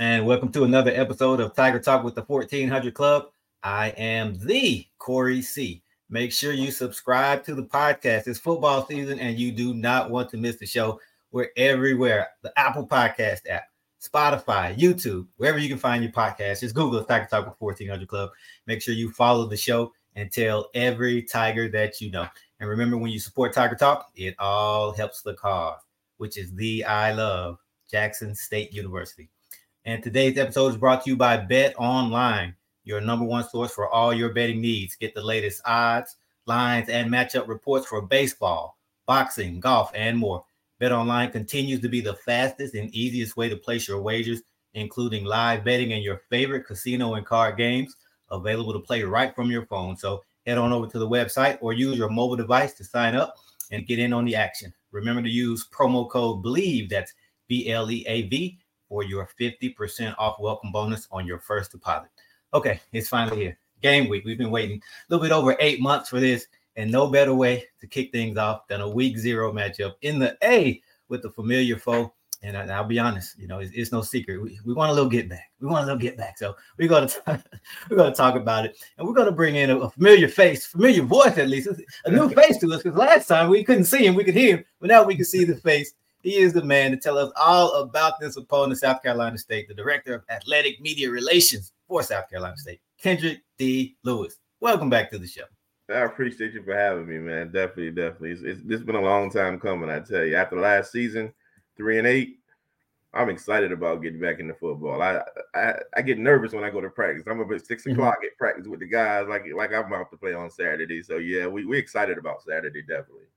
And welcome to another episode of Tiger Talk with the 1400 Klub. I am the Corey C. Make sure you subscribe to the podcast. It's football season, and you do not want to miss the show. We're everywhere the Apple Podcast app, Spotify, YouTube, wherever you can find your podcast. Just Google Tiger Talk with 1400 Klub. Make sure you follow the show and tell every Tiger that you know. And remember, when you support Tiger Talk, it all helps the cause, which is the I love Jackson State University. And today's episode is brought to you by BetOnline, your number one source for all your betting needs. Get the latest odds, lines, and matchup reports for baseball, boxing, golf, and more. BetOnline continues to be the fastest and easiest way to place your wagers, including live betting and your favorite casino and card games available to play right from your phone. So head on over to the website or use your mobile device to sign up and get in on the action. Remember to use promo code BLEAV, that's B L E A V for your 50% off welcome bonus on your first deposit. Okay, it's finally here. Game week. We've been waiting a little bit over eight months for this, and no better way to kick things off than a week zero matchup in the A with the familiar foe. And I, will be honest, you know, it's, it's no secret. We, we, want a little get back. We want a little get back. So we're gonna talk, we're gonna talk about it, and we're gonna bring in a, a familiar face, familiar voice at least, a new face to us. Because last time we couldn't see him, we could hear him, but now we can see the face. He is the man to tell us all about this opponent, of South Carolina State, the director of athletic media relations for South Carolina State, Kendrick D. Lewis. Welcome back to the show. I appreciate you for having me, man. Definitely, definitely. It's, it's, it's been a long time coming, I tell you. After last season, three and eight, I'm excited about getting back into football. I, I I get nervous when I go to practice. I'm up at 6 mm-hmm. o'clock at practice with the guys, like like I'm about to play on Saturday. So yeah, we we excited about Saturday, definitely.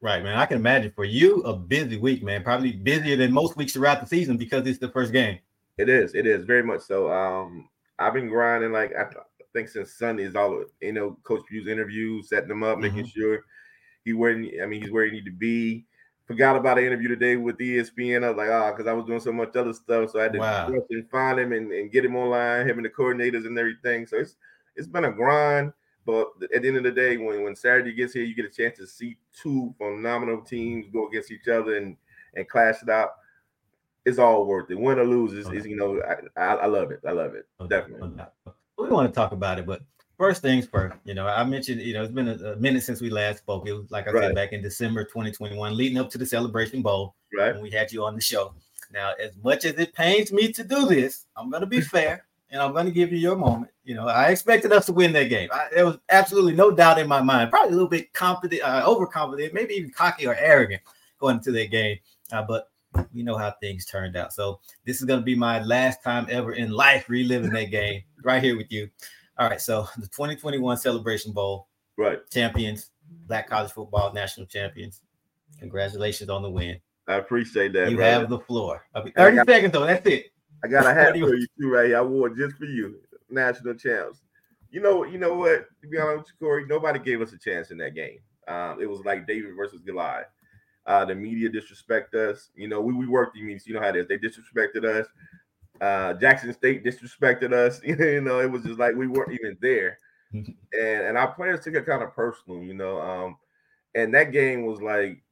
Right, man. I can imagine for you a busy week, man. Probably busier than most weeks throughout the season because it's the first game. It is. It is very much so. Um, I've been grinding like I think since Sunday is all you know, Coach Pough's interviews, setting them up, mm-hmm. making sure he wearing. I mean he's where he need to be. Forgot about the interview today with ESPN. I was like, oh, because I was doing so much other stuff, so I had to wow. and find him and, and get him online, him and the coordinators and everything. So it's it's been a grind. But at the end of the day, when, when Saturday gets here, you get a chance to see two phenomenal teams go against each other and, and clash it out. It's all worth it. Win or lose is, okay. you know, I, I, I, love it. I love it. Okay. Definitely. We want to talk about it, but first things first, you know, I mentioned, you know, it's been a, a minute since we last spoke. It was like I right. said back in December 2021, leading up to the Celebration Bowl, right? When we had you on the show. Now, as much as it pains me to do this, I'm going to be fair and I'm going to give you your moment. You know, I expected us to win that game. I, there was absolutely no doubt in my mind. Probably a little bit confident, uh, overconfident, maybe even cocky or arrogant going into that game. Uh, but we know how things turned out. So this is going to be my last time ever in life reliving that game right here with you. All right. So the 2021 Celebration Bowl, right? Champions, Black College Football National Champions. Congratulations on the win. I appreciate that. You brother. have the floor. 30 seconds though. That's it. I got a hat for you too, right here. I wore it just for you, national champs. You know, you know what? To be honest with you, Corey, nobody gave us a chance in that game. Um, it was like David versus Goliath. Uh, the media disrespect us. You know, we, we worked the media. You know how it is. They disrespected us. Uh, Jackson State disrespected us. you know, it was just like we weren't even there. and and our players took it kind of personal, you know. Um, and that game was like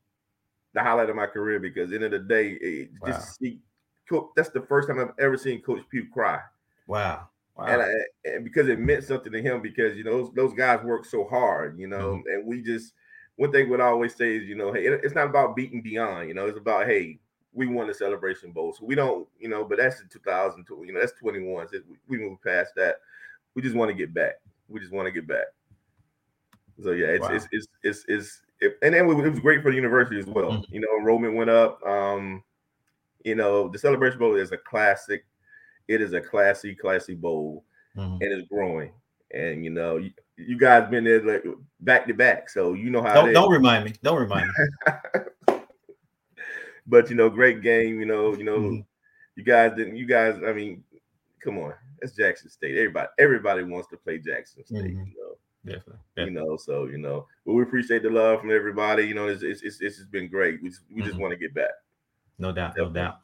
the highlight of my career because end of the day, it, wow. just see that's the first time I've ever seen Coach Pough cry. Wow. Wow. And, I, and because it meant something to him because you know those, those guys work so hard, you know, mm-hmm. and we just one thing would always say is you know hey it, it's not about beating beyond, you know, it's about hey we won the Celebration Bowl, so we don't you know, but that's in 2002, you know, that's 21. So we, move past that. We just want to get back. We just want to get back. So yeah, it's wow. it's, it's it's it's, it, and then it was great for the university as well. Mm-hmm. You know, enrollment went up. Um, you know, the Celebration Bowl is a classic. It is a classy, classy bowl, mm-hmm. and it's growing. And you know, you, you, guys been there like back to back, so you know how. Don't, don't remind me. Don't remind me. but you know, great game. You know, you know, mm-hmm. you guys didn't. You guys, I mean, come on, it's Jackson State. Everybody, everybody wants to play Jackson State. Mm-hmm. You know. Definitely. You know, so you know, but we appreciate the love from everybody. You know, it's it's it's, it's been great. We just we just mm-hmm. want to get back. No doubt, no doubt.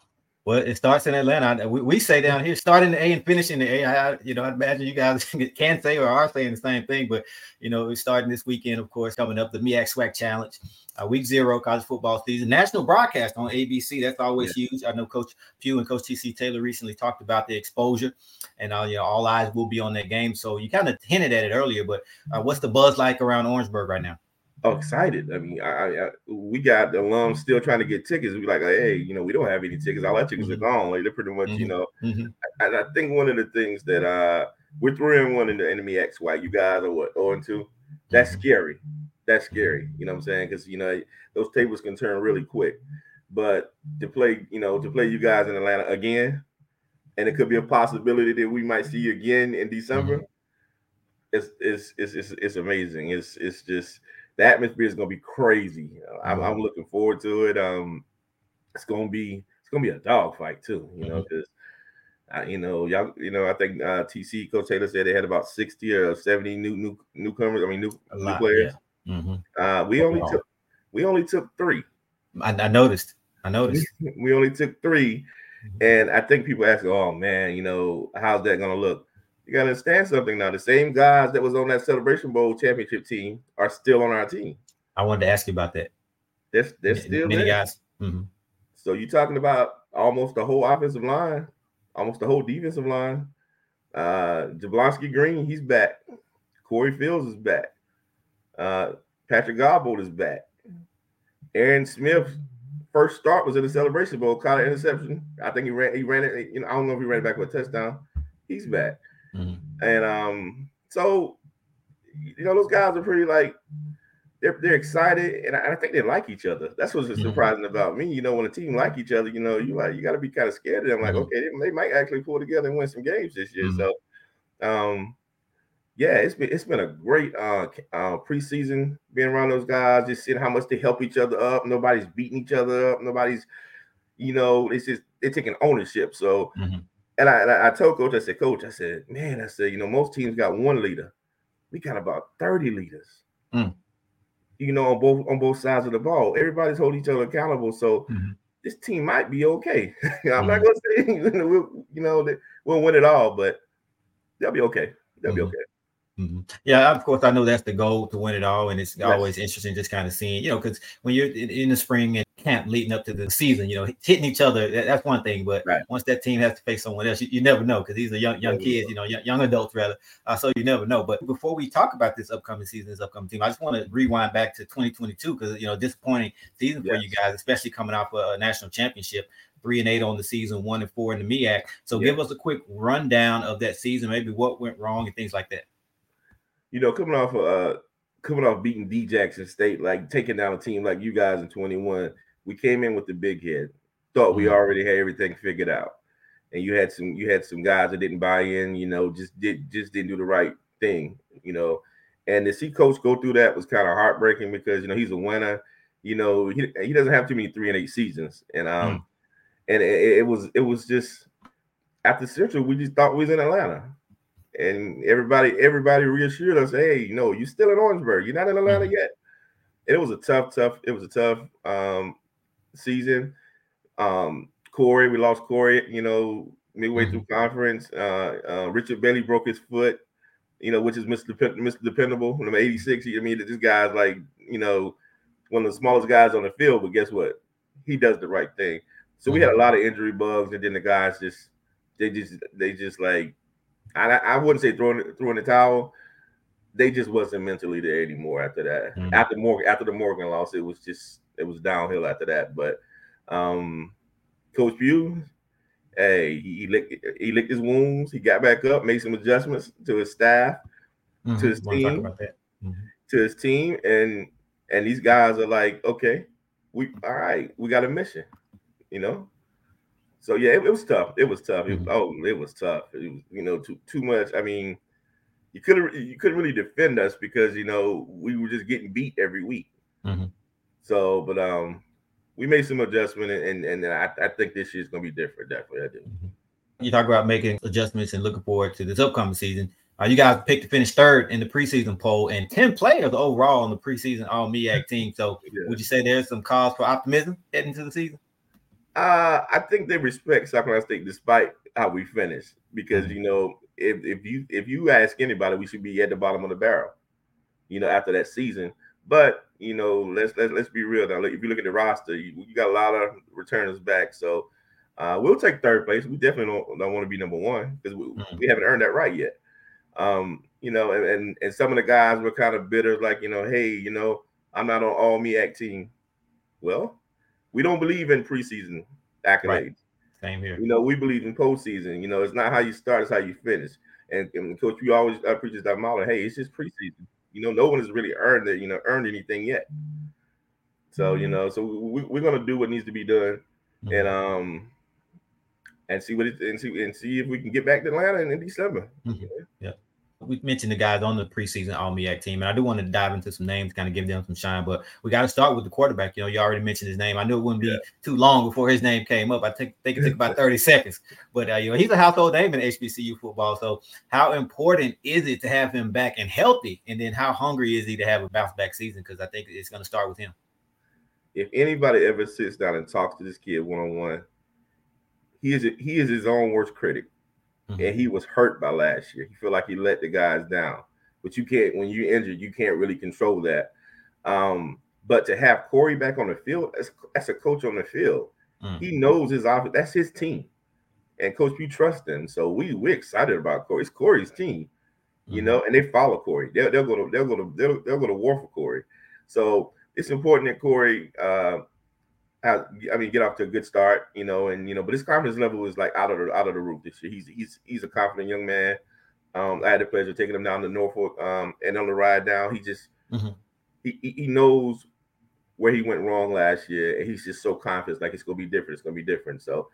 Well, it starts in Atlanta. We, we say down here, starting the A and finishing the A. I, you know, I imagine you guys can say or are saying the same thing, but you know, we're starting this weekend, of course, coming up the MEAC SWAC Challenge, uh, week zero college football season, national broadcast on ABC. That's always yeah. huge. I know Coach Pough and Coach TC Taylor recently talked about the exposure, and uh, you know, all eyes will be on that game. So you kind of hinted at it earlier, but uh, what's the buzz like around Orangeburg right now? Oh, excited. I mean, I, I, we got the alums still trying to get tickets. We like, hey, you know, we don't have any tickets. All our tickets mm-hmm. are gone. Like they're pretty much, mm-hmm. you know. Mm-hmm. I, I, think one of the things that uh we're three and one in the enemy X Y. You guys are what 0 and 2. That's mm-hmm. scary. That's scary. You know what I'm saying? Because you know those tables can turn really quick. But to play, you know, to play you guys in Atlanta again, and it could be a possibility that we might see you again in December. Mm-hmm. It's, it's it's it's it's amazing. It's it's just the atmosphere is going to be crazy. I'm, I'm, mm-hmm. looking forward to it. Um, it's going to be it's going to be a dog fight too. You know, because mm-hmm. uh, you know y'all you know I think uh, TC Coach Taylor said they had about sixty or seventy new new newcomers. I mean new, new players. Yeah. Mm-hmm. Uh, we only took we only took three. I, I noticed. I noticed. we only took 3 mm-hmm. and I think people ask, "Oh man, you know, how's that going to look?" You gotta understand something now. The same guys that was on that Celebration Bowl championship team are still on our team. I wanted to ask you about that. They're, they're still many there. guys. Mm-hmm. So you're talking about almost the whole offensive line, almost the whole defensive line. Uh Jablonski Green, he's back. Corey Fields is back. Uh Patrick Godbolt is back. Aaron Smith first start was in the Celebration Bowl, caught an interception. I think he ran. He ran it. You know, I don't know if he ran it back with a touchdown. He's back. Mm-hmm. And um, so you know, those guys are pretty like they're they're excited, and I, I think they like each other. That's what's mm-hmm. surprising about me. You know, when a team like each other, you know, you like you got to be kind of scared of them. Like, mm-hmm. okay, they, they, might actually pull together and win some games this year. Mm-hmm. So, um, yeah, it's been it's been a great uh, uh preseason being around those guys, just seeing how much they help each other up. Nobody's beating each other up. Nobody's, you know, it's just they're taking ownership. So mm-hmm. And I, and I, told coach, I said, Coach, I said, man, I said, you know, most teams got one leader. We got about 30 leaders. Mm. You know, on both on both sides of the ball. Everybody's holding each other accountable. So mm-hmm. this team might be okay. I'm mm-hmm. not gonna say we'll, you know that we'll win it all, but they'll be okay. They'll mm-hmm. be okay. Mm-hmm. Yeah, of course, I know that's the goal to win it all, and it's yes. always interesting just kind of seeing, you know, because when you're in, in, the spring and camp leading up to the season, you know, hitting each other that, that's one thing, but right. once that team has to face someone else, you, you never know because these are young young kids, you know, young, young adults rather. Uh, so you never know. But before we talk about this upcoming season, this upcoming team, I just want to rewind back to 2022 because you know, disappointing season yes. for you guys, especially coming off a, a national championship three and eight on the season, one and four in the MEAC. So yeah. give us a quick rundown of that season, maybe what went wrong and things like that you know, coming off of uh coming off beating D Jackson State, like taking down a team like you guys in 21, we came in with the big head, thought we mm-hmm. already had everything figured out. And you had some you had some guys that didn't buy in, you know, just did just didn't do the right thing, you know. And to see coach go through that was kind of heartbreaking because you know he's a winner. You know, he, he doesn't have too many three and eight seasons. And um mm. and it, it was it was just after Central, we just thought we was in Atlanta and everybody everybody reassured us, hey, you know, you're still in Orangeburg, you're not in Atlanta mm-hmm. yet. it was a tough, tough. It was a tough um, season. Um, Corey, we lost Corey. You know, midway mm-hmm. through conference. Uh, uh, Richard Bailey broke his foot. You know, which is Mr. Dep- Mr. Dependable. Number 86. I mean, this guy's like, you know, one of the smallest guys on the field, but guess what? He does the right thing. So mm-hmm. we had a lot of injury bugs, and then the guys just they just they just like I, I wouldn't say throwing throwing the towel. They just wasn't mentally there anymore after that. Mm-hmm. After Morgan, after the Morgan loss, it was just it was downhill after that. But um, Coach Pough, hey, he licked he licked his wounds. He got back up, made some adjustments to his staff, mm-hmm. to his team. Mm-hmm. to his team, and and these guys are like, okay, we all right, we got a mission, you know. So yeah, it, it was tough. It was tough. It, Mhm. oh, it was tough. It was, you know, too too much. I mean, you couldn't you couldn't really defend us because you know we were just getting beat every week. So, but um, we made some adjustment, and and, and I, I think this year's gonna be different. Definitely, I do. You talk about making adjustments and looking forward to this upcoming season. Uh, you guys picked to finish third in the preseason poll and 10 players overall on the preseason All MEAC team. So, Yeah. would you say there's some cause for optimism heading into the season? Uh, I think they respect Carolina State despite how we finished because Mhm. you know if if you if you ask anybody, we should be at the bottom of the barrel. You know, after that season. But you know, let's let's let's be real now. If you look at the roster, you, you got a lot of returners back, so uh, we'll take third place. We definitely don't, don't want to be number one because we, Mhm. we haven't earned that right yet. Um, you know, and, and and some of the guys were kind of bitter, like you know, hey, you know, I'm not on all MEAC team. Well, we don't believe in preseason accolades. Right. Same here. You know, we believe in postseason. You know, it's not how you start, it's how you finish. And, and coach, we always uh, preaches that model. Hey, it's just preseason. You know, no one has really earned it. You know, earned anything yet. So you know, so we, we're gonna do what needs to be done, Mhm. and um, and see what it and see and see if we can get back to Atlanta in, in December. We mentioned the guys on the preseason All MEAC team, and I do want to dive into some names, kind of give them some shine. But we got to start with the quarterback. You know, you already mentioned his name. I knew it wouldn't be too long before his name came up. I think think it took about thirty seconds, but uh, you know, he's a household name in HBCU football. So, how important is it to have him back and healthy? And then, how hungry is he to have a bounce back season? Because I think it's going to start with him. If anybody ever sits down and talks to this kid one on one, he is he is his own worst critic. Mhm. and he was hurt by last year. He feel like he let the guys down, but you can't when you're injured, you can't really control that. Um, but to have Corey back on the field, as, a coach on the field, Mm. he knows his offense. That's his team, and coach, you trust him. So we we excited about Corey. It's Corey's team, you Mhm. know, and they follow Corey. They'll, they'll go to they'll go to they'll, they'll go to war for Corey. So it's important that Corey. Uh, have, I mean, get off to a good start, you know, and you know, but his confidence level is like out of the out of the roof this year. He's he's he's a confident young man. Um, I had the pleasure of taking him down to Norfolk, um, and on the ride down, he just Mhm. he, he knows where he went wrong last year, and he's just so confident, like it's gonna be different. It's gonna be different. So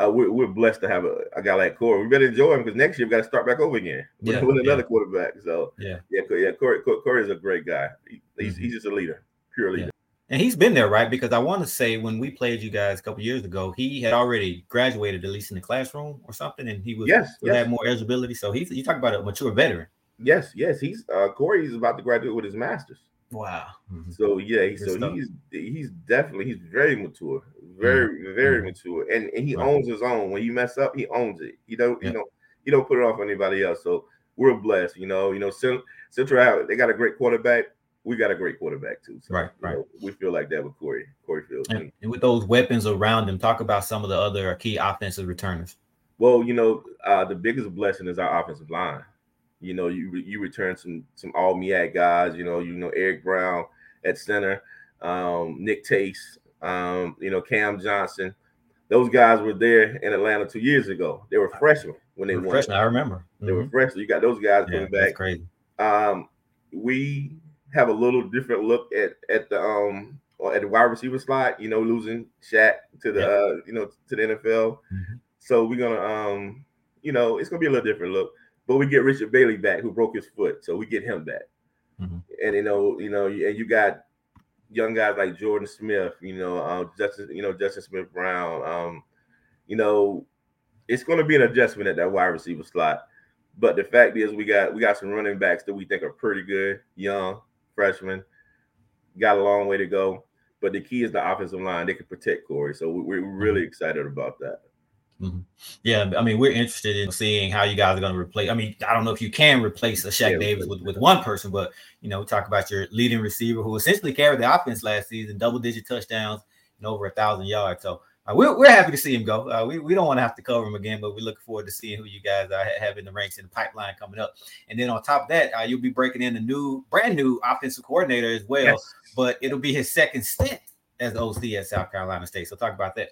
uh, we're, we're blessed to have a, a guy like Corey. We better enjoy him because next year we got to start back over again with, Yeah, with yeah. another quarterback. So Yeah. yeah, yeah, Corey, Co- Corey is a great guy. He- he's, Mhm. he's just a leader, pure leader. And he's been there, right? Because I want to say when we played you guys a couple years ago, he had already graduated, at least in the classroom or something, and he was Yes, yes. had more eligibility. So he's you talk about a mature veteran. Yes, yes, he's uh Corey is about to graduate with his master's. Wow. So yeah, he- so stuff. he's he's definitely he's very mature, very very Mhm. mature, and, and he Right. owns his own. When you mess up, he owns it. He don't Yeah. you know he don't put it off on anybody else. So we're blessed, you know. You know, Cent- Central they got a great quarterback. We got a great quarterback too. So, Right, right. know, we feel like that with Corey Corey Fields. And, and with those weapons around him, talk about some of the other key offensive returners. Well, you know, uh, the biggest blessing is our offensive line. You know, you you return some some all MEAC guys. You know, you know Eric Brown at center, um, Nick Tace, um, you know Cam Johnson. Those guys were there in Atlanta two years ago. They were freshmen when they won. Freshman, I remember. They were Mhm. freshmen. You got those guys Yeah, coming that's back. crazy. Um, we have a little different look at at the um at the wide receiver slot. You know, losing Shaq to the Yeah. uh, you know to the NFL. Mhm. So we're gonna um you know it's gonna be a little different look. But we get Richard Bailey back, who broke his foot, so we get him back. Mhm. And you know, you know, and you got young guys like Jordan Smith, you know, uh, Justin, you know, Justin Smith Brown. Um, you know, it's going to be an adjustment at that wide receiver slot. But the fact is, we got we got some running backs that we think are pretty good, young freshmen. Got a long way to go, but the key is the offensive line. They can protect Corey, so we- we're really mm-hmm. excited about that. Mm-hmm. Yeah, I mean, we're interested in seeing how you guys are going to replace. I mean, I don't know if you can replace a Shaq Yeah, Davis with, with one person, but you know, we talk about your leading receiver who essentially carried the offense last season, double digit touchdowns and over a thousand yards. So uh, we're, we're happy to see him go. Uh, we, we don't want to have to cover him again, but we look forward to seeing who you guys are, have in the ranks in the pipeline coming up. And then on top of that, uh, you'll be breaking in a new, brand new offensive coordinator as well, Yes. but it'll be his second stint as OC at South Carolina State. So talk about that.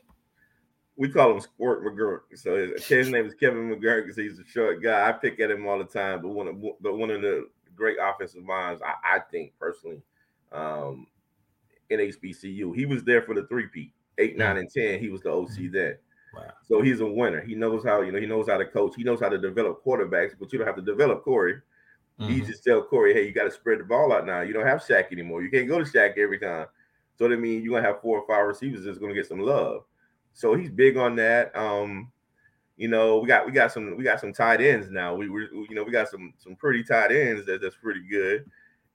we call him Squirt McGurk. So his, his name is Kevin McGurk because he's a short guy. I pick at him all the time. But one of but one of the great offensive minds. I, I think personally, um, in HBCU, he was there for the three P, eight, nine, and ten. He was the OC Mhm. then. Wow. So he's a winner. He knows how you know he knows how to coach. He knows how to develop quarterbacks, but you don't have to develop Corey. He Mhm. just tell Corey, hey, you got to spread the ball out now. You don't have Shaq anymore. You can't go to Shaq every time. So that means you're gonna have four or five receivers that's gonna get some love. So he's big on that. Um, you know, we got we got some we got some tight ends now. We were you know we got some some pretty tight ends that, that's pretty good.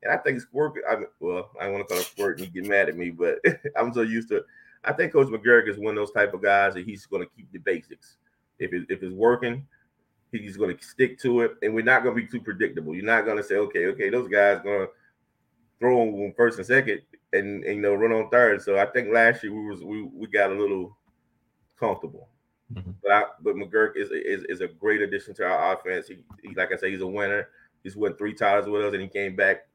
And I think Squirt, I mean, well, I want to call him Squirt and get mad at me, but I'm so used to. I think Coach McGurk is one of those type of guys that he's going to keep the basics. If it, if it's working, he's going to stick to it, and we're not going to be too predictable. You're not going to say, okay, okay, those guys going to throw on first and second, and, and you know run on third. So I think last year we was we, we got a little comfortable. Mhm. But I, but McGurk is, a- is is a great addition to our offense. He, he like I said, he's a winner. He's won three titles with us, and he came back,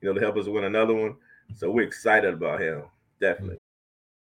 you know, to help us win another one. So we're excited about him, definitely.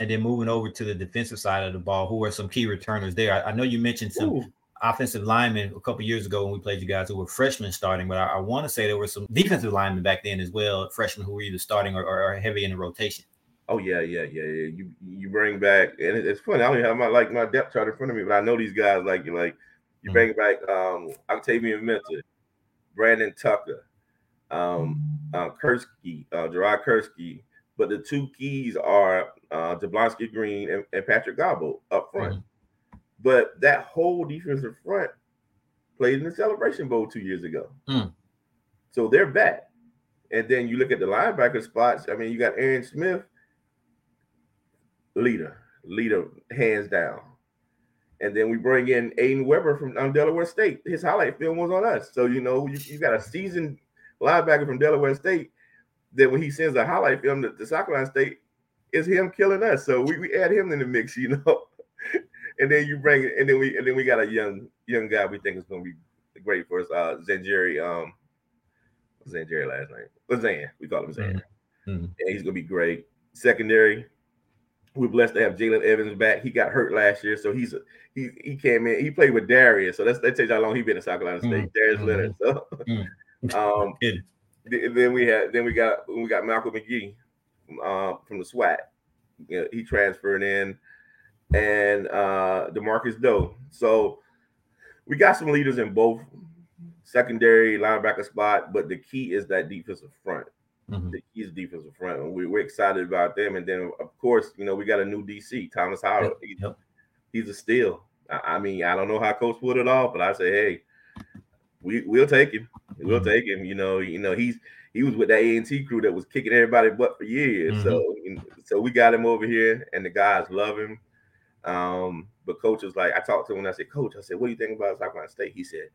And then moving over to the defensive side of the ball, who are some key returners there? I, I know you mentioned some Ooh. offensive linemen a couple years ago when we played you guys who were freshmen starting, but I, I want to say there were some defensive linemen back then as well, freshmen who were either starting or, or, or heavy in the rotation. Oh yeah, yeah, yeah, yeah. You you bring back, and it, it's funny. I don't even have my like my depth chart in front of me, but I know these guys. Like you, like you Mhm. bring back um Octavian Mentor, Brandon Tucker, um, uh, Kursky, uh, Gerard Kursky. But the two keys are uh, Jablonski Green and, and Patrick Gobble up front. But that whole defensive front played in the Celebration Bowl two years ago. Mm. So they're back. And then you look at the linebacker spots. I mean, you got Aaron Smith, leader, leader, hands down. And then we bring in Aiden Weber from um, Delaware State. His highlight film was on us. So, you know, you, you got a seasoned linebacker from Delaware State that when he sends a highlight film to, to South Carolina State, is him killing us. So we, we add him in the mix, you know. and then you bring it, and then we and then we got a young young guy we think is gonna be great for us. Uh Zanjeri, um Zanjeri last name? What's Zan? We call him Zan. Mhm. Mhm. And he's gonna be great. Secondary, we're blessed to have Jalen Evans back. He got hurt last year, so he's he he came in. He played with Darius, so that's that tells you how long he been in South Carolina State. Mhm. Darius. Leonard. So, um, Good. th- then we had then we got we got Malcolm McGee from, uh, from the SWAC. You know, he transferred in, and uh, Demarcus Doe. So we got some leaders in both secondary linebacker spot, but the key is that defensive front. Mhm. The key is defensive front, and we, we're excited about them. And then, of course, you know we got a new DC, Thomas Howard. Yep. He's a steal. I, I mean, I don't know how Coach pulled it off, but I say, hey, we we'll take him. We'll Mhm. take him. You know, you know he's he was with that A and T crew that was kicking everybody butt for years. So Mm-hmm. so we got him over here, and the guys love him. Um, but coach was like, I talked to him and I said, Coach, I said, what do you think about South Carolina State? He said,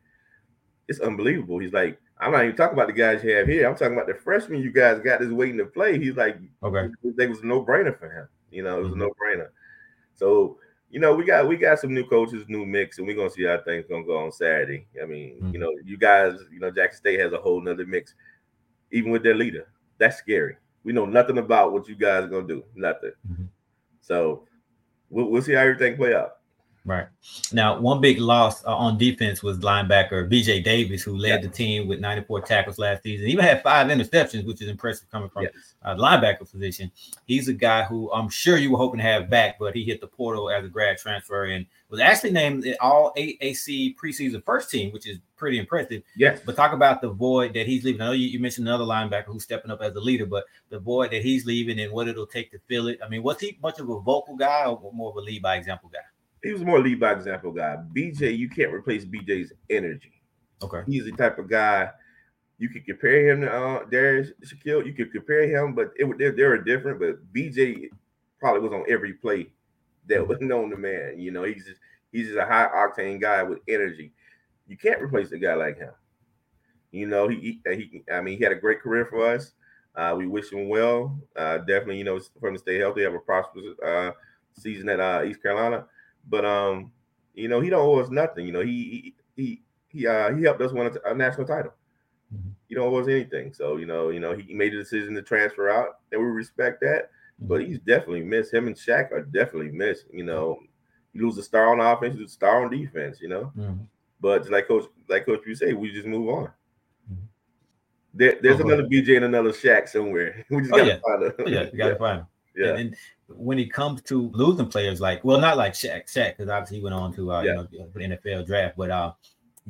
It's unbelievable. He's like, I'm not even talking about the guys you have here. I'm talking about the freshmen you guys got this waiting to play. He's like, Okay. it was a no brainer for him. You know, it was Mhm. a no brainer. So, you know, we got we got some new coaches, new mix, and we're gonna see how things gonna go on Saturday. I mean, Mhm. you know, you guys, you know, Jackson State has a whole nother mix, even with their leader. That's scary. We know nothing about what you guys are gonna do, nothing. Mhm. So we'll, we'll see how everything play out. Right. Now, one big loss uh, on defense was linebacker BJ Davis, who led the team with 94 tackles last season. He even had five interceptions, which is impressive coming from Yes. uh, linebacker position. He's a guy who I'm sure you were hoping to have back, but he hit the portal as a grad transfer and was actually named the all AAC preseason first team, which is pretty impressive. Yes. But talk about the void that he's leaving. I know you, you mentioned another linebacker who's stepping up as a leader, but the void that he's leaving and what it'll take to fill it. I mean, was he much of a vocal guy or more of a lead by example guy? He was more lead by example guy. BJ, you can't replace BJ's energy. Okay. He's the type of guy you could compare him to uh, Darius Shaquille. You could compare him, but it would they're, they're different. But BJ probably was on every play that was known to man. You know, he's just he's just a high octane guy with energy. You can't replace a guy like him. You know, he, he, he I mean, he had a great career for us. Uh, we wish him well. Uh, definitely, you know, for him to stay healthy, have a prosperous uh, season at uh, East Carolina. But um, you know, he don't owe us nothing. You know, he he he uh, he helped us win a, a national title. Mm-hmm. You don't owe us anything. So you know, you know, he made the decision to transfer out, and we respect that. Mm-hmm. But he's definitely missed. Him and Shaq are definitely missed. You know, you lose a star on offense, you lose a star on defense. You know, mm-hmm. but like Coach, like Coach, you say, we just move on. Mm-hmm. There, there's oh, another BJ and another Shaq somewhere. We just oh, gotta yeah. find him. Oh, yeah, you gotta yeah. find him. Yeah. And, and, when it comes to losing players, like well, not like Shaq, Shaq, because obviously he went on to uh, yeah. you know the NFL draft, but uh,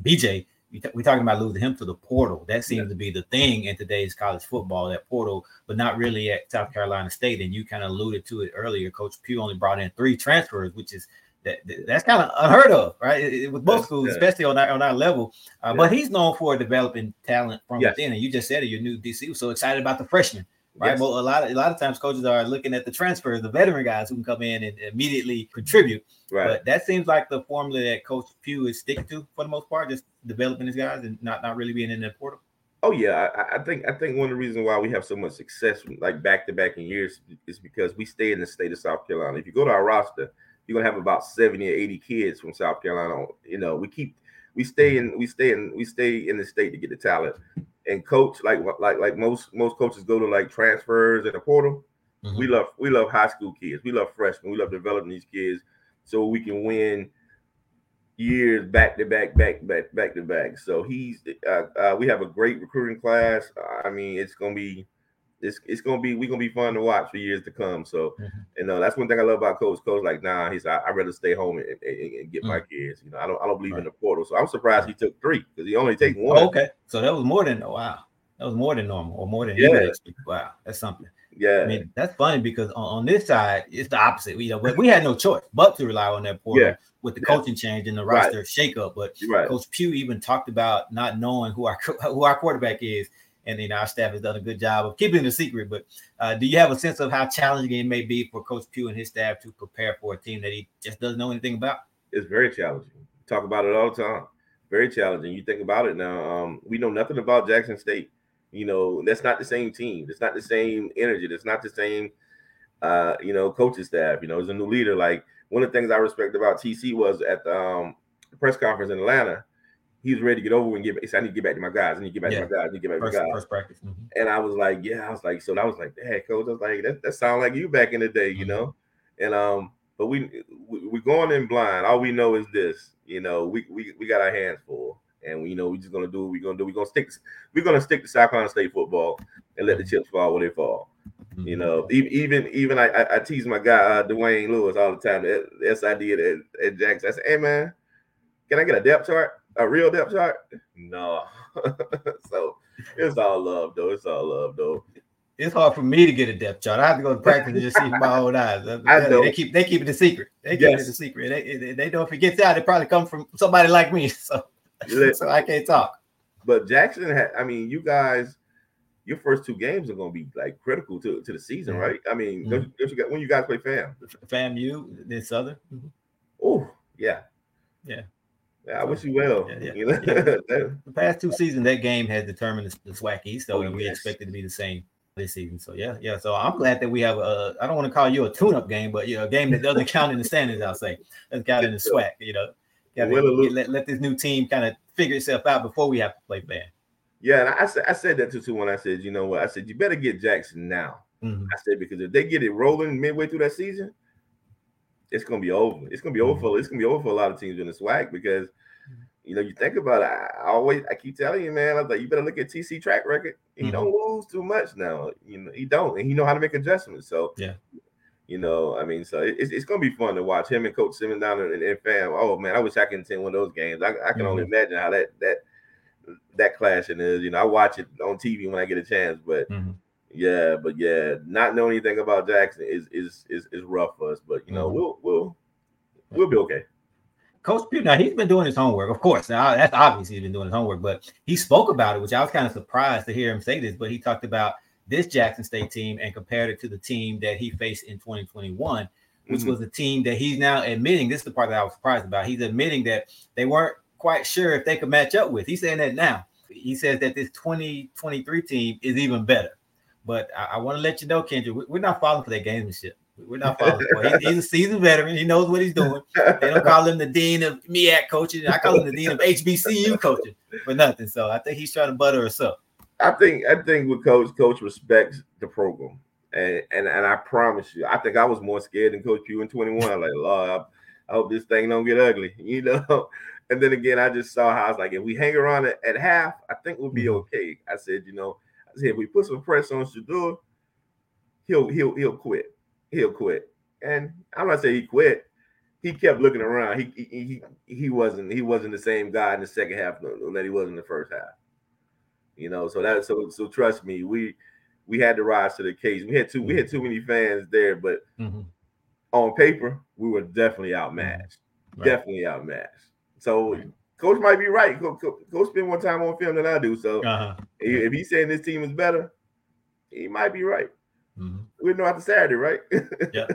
BJ, we're talking about losing him to the portal. That seems yeah. to be the thing in today's college football, that portal, but not really at South Carolina State. And you kind of alluded to it earlier. Coach Pough only brought in three transfers, which is that, that's kind of unheard of, right? with most schools, especially on our on our level. Uh, yeah. But he's known for developing talent from yes. within. And you just said it, your new DC was so excited about the freshmen right? Yes. Well, a lot of a lot of times coaches are looking at the transfers, the veteran guys who can come in and immediately contribute. Right. But that seems like the formula that Coach Pough is sticking to for the most part, just developing his guys and not not really being in the portal. Oh yeah, I, I, think I think one of the reasons why we have so much success, like back to back in years, is because we stay in the state of South Carolina. If you go to our roster, you're gonna have about seventy or eighty kids from South Carolina. You know, we keep we stay in we stay in we stay in the state to get the talent and coach like like like most most coaches go to like transfers and the portal. Mm-hmm. We love we love high school kids. We love freshmen. We love developing these kids so we can win years back to back, back, back, back to back. So he's uh, uh, we have a great recruiting class. I mean, it's gonna be it's it's gonna be we're gonna be fun to watch for years to come. So mm-hmm. you know that's one thing I love about Coach. Coach like nah, he's I, would rather stay home and, and, and get mm-hmm. my kids. You know I don't I don't believe right. in the portal. So I'm surprised he took three because he only take one. Oh, okay, so that was more than wow. That was more than normal or more than yeah. Wow, that's something. Yeah, I mean that's funny because on, on this side it's the opposite. We you know we had no choice but to rely on that portal yeah. with the yeah. coaching change and the roster right. shakeup. But right. Coach Pough even talked about not knowing who our who our quarterback is, and then our staff has done a good job of keeping it a secret. But uh, do you have a sense of how challenging it may be for Coach Pough and his staff to prepare for a team that he just doesn't know anything about? It's very challenging. Talk about it all the time. Very challenging. You think about it now. Um, we know nothing about Jackson State. You know, that's not the same team. It's not the same energy. It's not the same, uh, you know, coaching staff. You know, as a new leader, like one of the things I respect about TC was at the um, press conference in Atlanta. He was ready to get over and get. He said, "I need to get back to my guys. I need to get back yeah. to my guys. I need to get back first, to my guys." First practice. Mm-hmm. And I was like, "Yeah." I was like, "So that was like, hey, coach." I was like, "That that sound like you back in the day, you mm-hmm. know." And um, but we, we we're going in blind. All we know is this. You know, we we we got our hands full and we you know we're just gonna do what we're gonna do. We're gonna stick we're gonna stick to South Carolina State football and let the chips fall where they fall. Mm-hmm. You know, even even I, I, I tease my guy uh, Dwayne Lewis all the time. The SID at, at Jackson. I said, "Hey man, can I get a depth chart? A real depth chart?" No. so it's all love though. It's all love though. It's hard for me to get a depth chart. I have to go to practice and just see my own eyes. I know. They keep they keep it a secret. They keep yes. it a secret. They, they know if it gets out, it probably come from somebody like me. So so I can't talk. But Jackson had, I mean, you guys, your first two games are going to be like critical to, to the season, mm-hmm. right? I mean, mm-hmm. don't, don't you got, when you guys play FAM, FAMU, then Southern. Mm-hmm. Oh, yeah, yeah. Yeah, I wish you well. Yeah, yeah. You know? yeah. the past two seasons, that game has determined the, the SWAC East, though, oh, and we yes. expect it to be the same this season. So yeah, yeah. So I'm glad that we have a. I don't want to call you a tune-up game, but you know, a game that doesn't count in the standings. I'll say that's count in the SWAC. You know, yeah, let, let this new team kind of figure itself out before we have to play band. Yeah, and I said I said that to two when I said, you know what? I said you better get Jackson now. Mm-hmm. I said because if they get it rolling midway through that season, it's gonna be over. It's gonna be over for it's gonna be over for a lot of teams in the SWAC because you know you think about it. I always I keep telling you, man. I was like, you better look at TC track record. He mm-hmm. don't lose too much now. You know he don't, and he know how to make adjustments. So yeah, you know, I mean, so it's, it's gonna be fun to watch him and Coach Simmons down in, in fam. Oh man, I wish I can attend one of those games. I, I can mm-hmm. only imagine how that that that clashing is. You know, I watch it on TV when I get a chance, but mm-hmm. Yeah, but yeah, not knowing anything about Jackson is is is, is rough for us. But you know, mm-hmm. we'll we'll we'll be okay. Coach Pough, now he's been doing his homework, of course. Now that's obvious he's been doing his homework, but he spoke about it, which I was kind of surprised to hear him say this. But he talked about this Jackson State team and compared it to the team that he faced in 2021, which mm-hmm. was a team that he's now admitting. This is the part that I was surprised about. He's admitting that they weren't quite sure if they could match up with. He's saying that now. He says that this 2023 team is even better. But I, I want to let you know, Kendrick, we, are not falling for that gamesmanship. We're not falling for it. He's a seasoned veteran. He knows what he's doing. They don't call him the dean of MEAC coaching. I call him the dean of HBCU coaching for nothing. So I think he's trying to butter us up. I think I think with coach, coach respects the program. And, and and I promise you, I think I was more scared than Coach Pough in 21. i Like, Lord, I, I hope this thing don't get ugly, you know. And then again, I just saw how I was like, if we hang around at, at half, I think we'll be mm-hmm. okay. I said, you know, if we put some pressure on Shedeur, he'll he'll he'll quit. He'll quit. And I'm not saying he quit. He kept looking around. He he he, he wasn't he wasn't the same guy in the second half that he was in the first half. You know, so that so so trust me, we we had to rise to the occasion. We had too we had too many fans there, but mm-hmm. on paper, we were definitely outmatched. Right. Definitely outmatched. So right. Coach might be right. Go, go, go, spend more time on film than I do. So uh-huh. if he's saying this team is better, he might be right. Mm-hmm. We know after Saturday, right? yeah.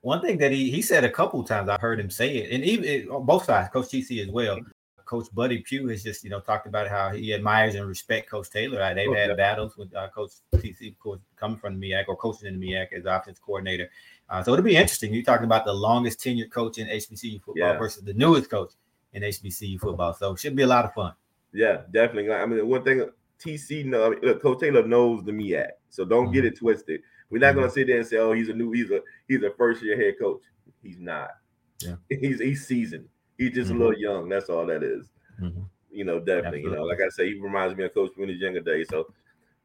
One thing that he he said a couple times, I heard him say it, and even on both sides, Coach TC as well. Coach Buddy Pough has just you know talked about how he admires and respects Coach Taylor. Right? They've had battles with uh, Coach TC, of course, coming from the MEAC or coaching in the MEAC as offense coordinator. Uh, so it'll be interesting. You're talking about the longest tenured coach in HBCU football yeah. versus the newest coach in HBCU football. So it should be a lot of fun. Yeah, definitely. I mean, one thing TC know, I mean, look, Coach Taylor knows the MEAC, so don't mm-hmm. get it twisted. We're not mm-hmm. going to sit there and say, "Oh, he's a new, he's a he's a first year head coach." He's not. Yeah, he's he's seasoned. He's just mm-hmm. a little young. That's all that is. Mm-hmm. You know, definitely. Absolutely. You know, like I say, he reminds me of Coach when his younger days. So,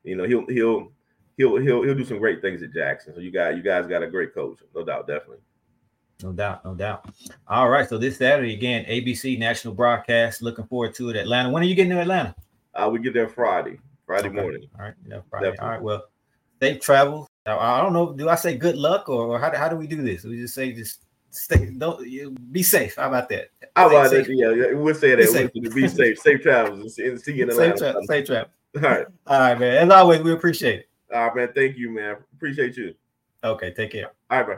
you know, he'll he'll he'll he'll he'll do some great things at Jackson. So you got you guys got a great coach, no doubt, definitely. No doubt, no doubt. All right, so this Saturday again, ABC national broadcast. Looking forward to it. Atlanta. When are you getting to Atlanta? Uh, we get there Friday, Friday okay. morning. All right, yeah, Friday. Definitely. All right, well, safe travel. I don't know. Do I say good luck or, or how, how do we do this? We just say just stay. Don't be safe. How about that? How about that? Yeah, we'll say that. Be safe. Be safe. Safe travels and see you in Atlanta. Safe, tra- safe travels. All right. All right, man. As always, we appreciate it. All right, man. Thank you, man. Appreciate you. Okay. Take care. All right, bro.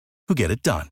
who get it done.